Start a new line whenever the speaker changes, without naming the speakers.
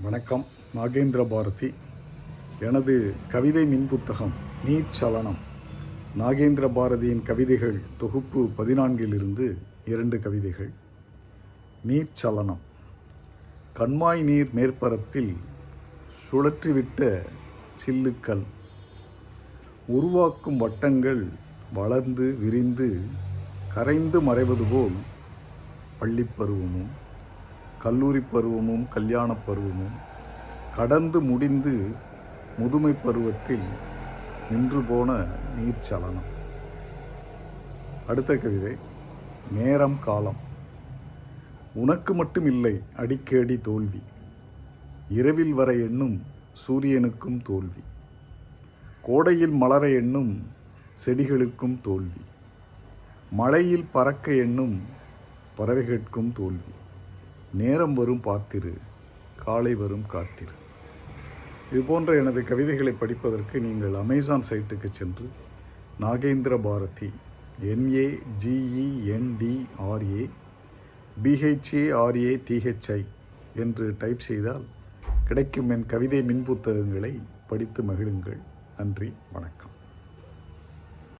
வணக்கம். நாகேந்திர பாரதி. எனது கவிதை மின் புத்தகம் நீச்சலனம். நாகேந்திர பாரதியின் கவிதைகள் தொகுப்பு பதினான்கிலிருந்து இரண்டு கவிதைகள். நீர்ச்சலனம் கண்மாய் நீர் மேற்பரப்பில் சுழற்றிவிட்ட சில்லுக்கல். உருவாக்கும் வட்டங்கள் வளர்ந்து விரிந்து கரைந்து மறைவது போல் பள்ளிப்பருவமும். பருவமும் கல்லூரி பருவமும் கல்யாணப் பருவமும் கடந்து முடிந்து முதுமை பருவத்தில் நின்று போன நீர்ச்சலனம். அடுத்த கவிதை நேரம் காலம். உனக்கு மட்டும் இல்லை அடிக்கடி தோல்வி. இரவில் வர எண்ணும் சூரியனுக்கும் தோல்வி. கோடையில் மலர எண்ணும் செடிகளுக்கும் தோல்வி. மழையில் பறக்க எண்ணும் பறவைகளுக்கும் தோல்வி. நேரம் வரும் பார்த்திரு காலை வரும் காத்திரு. இது போன்ற எனது கவிதைகளை படிப்பதற்கு நீங்கள் அமேசான் சைட்டுக்கு சென்று Nagendra Bharathi N A G E N D R A B H A R A T H I என்று டைப் செய்தால் கிடைக்கும் என் கவிதை மின் புத்தகங்களை படித்து மகிழுங்கள். நன்றி வணக்கம்.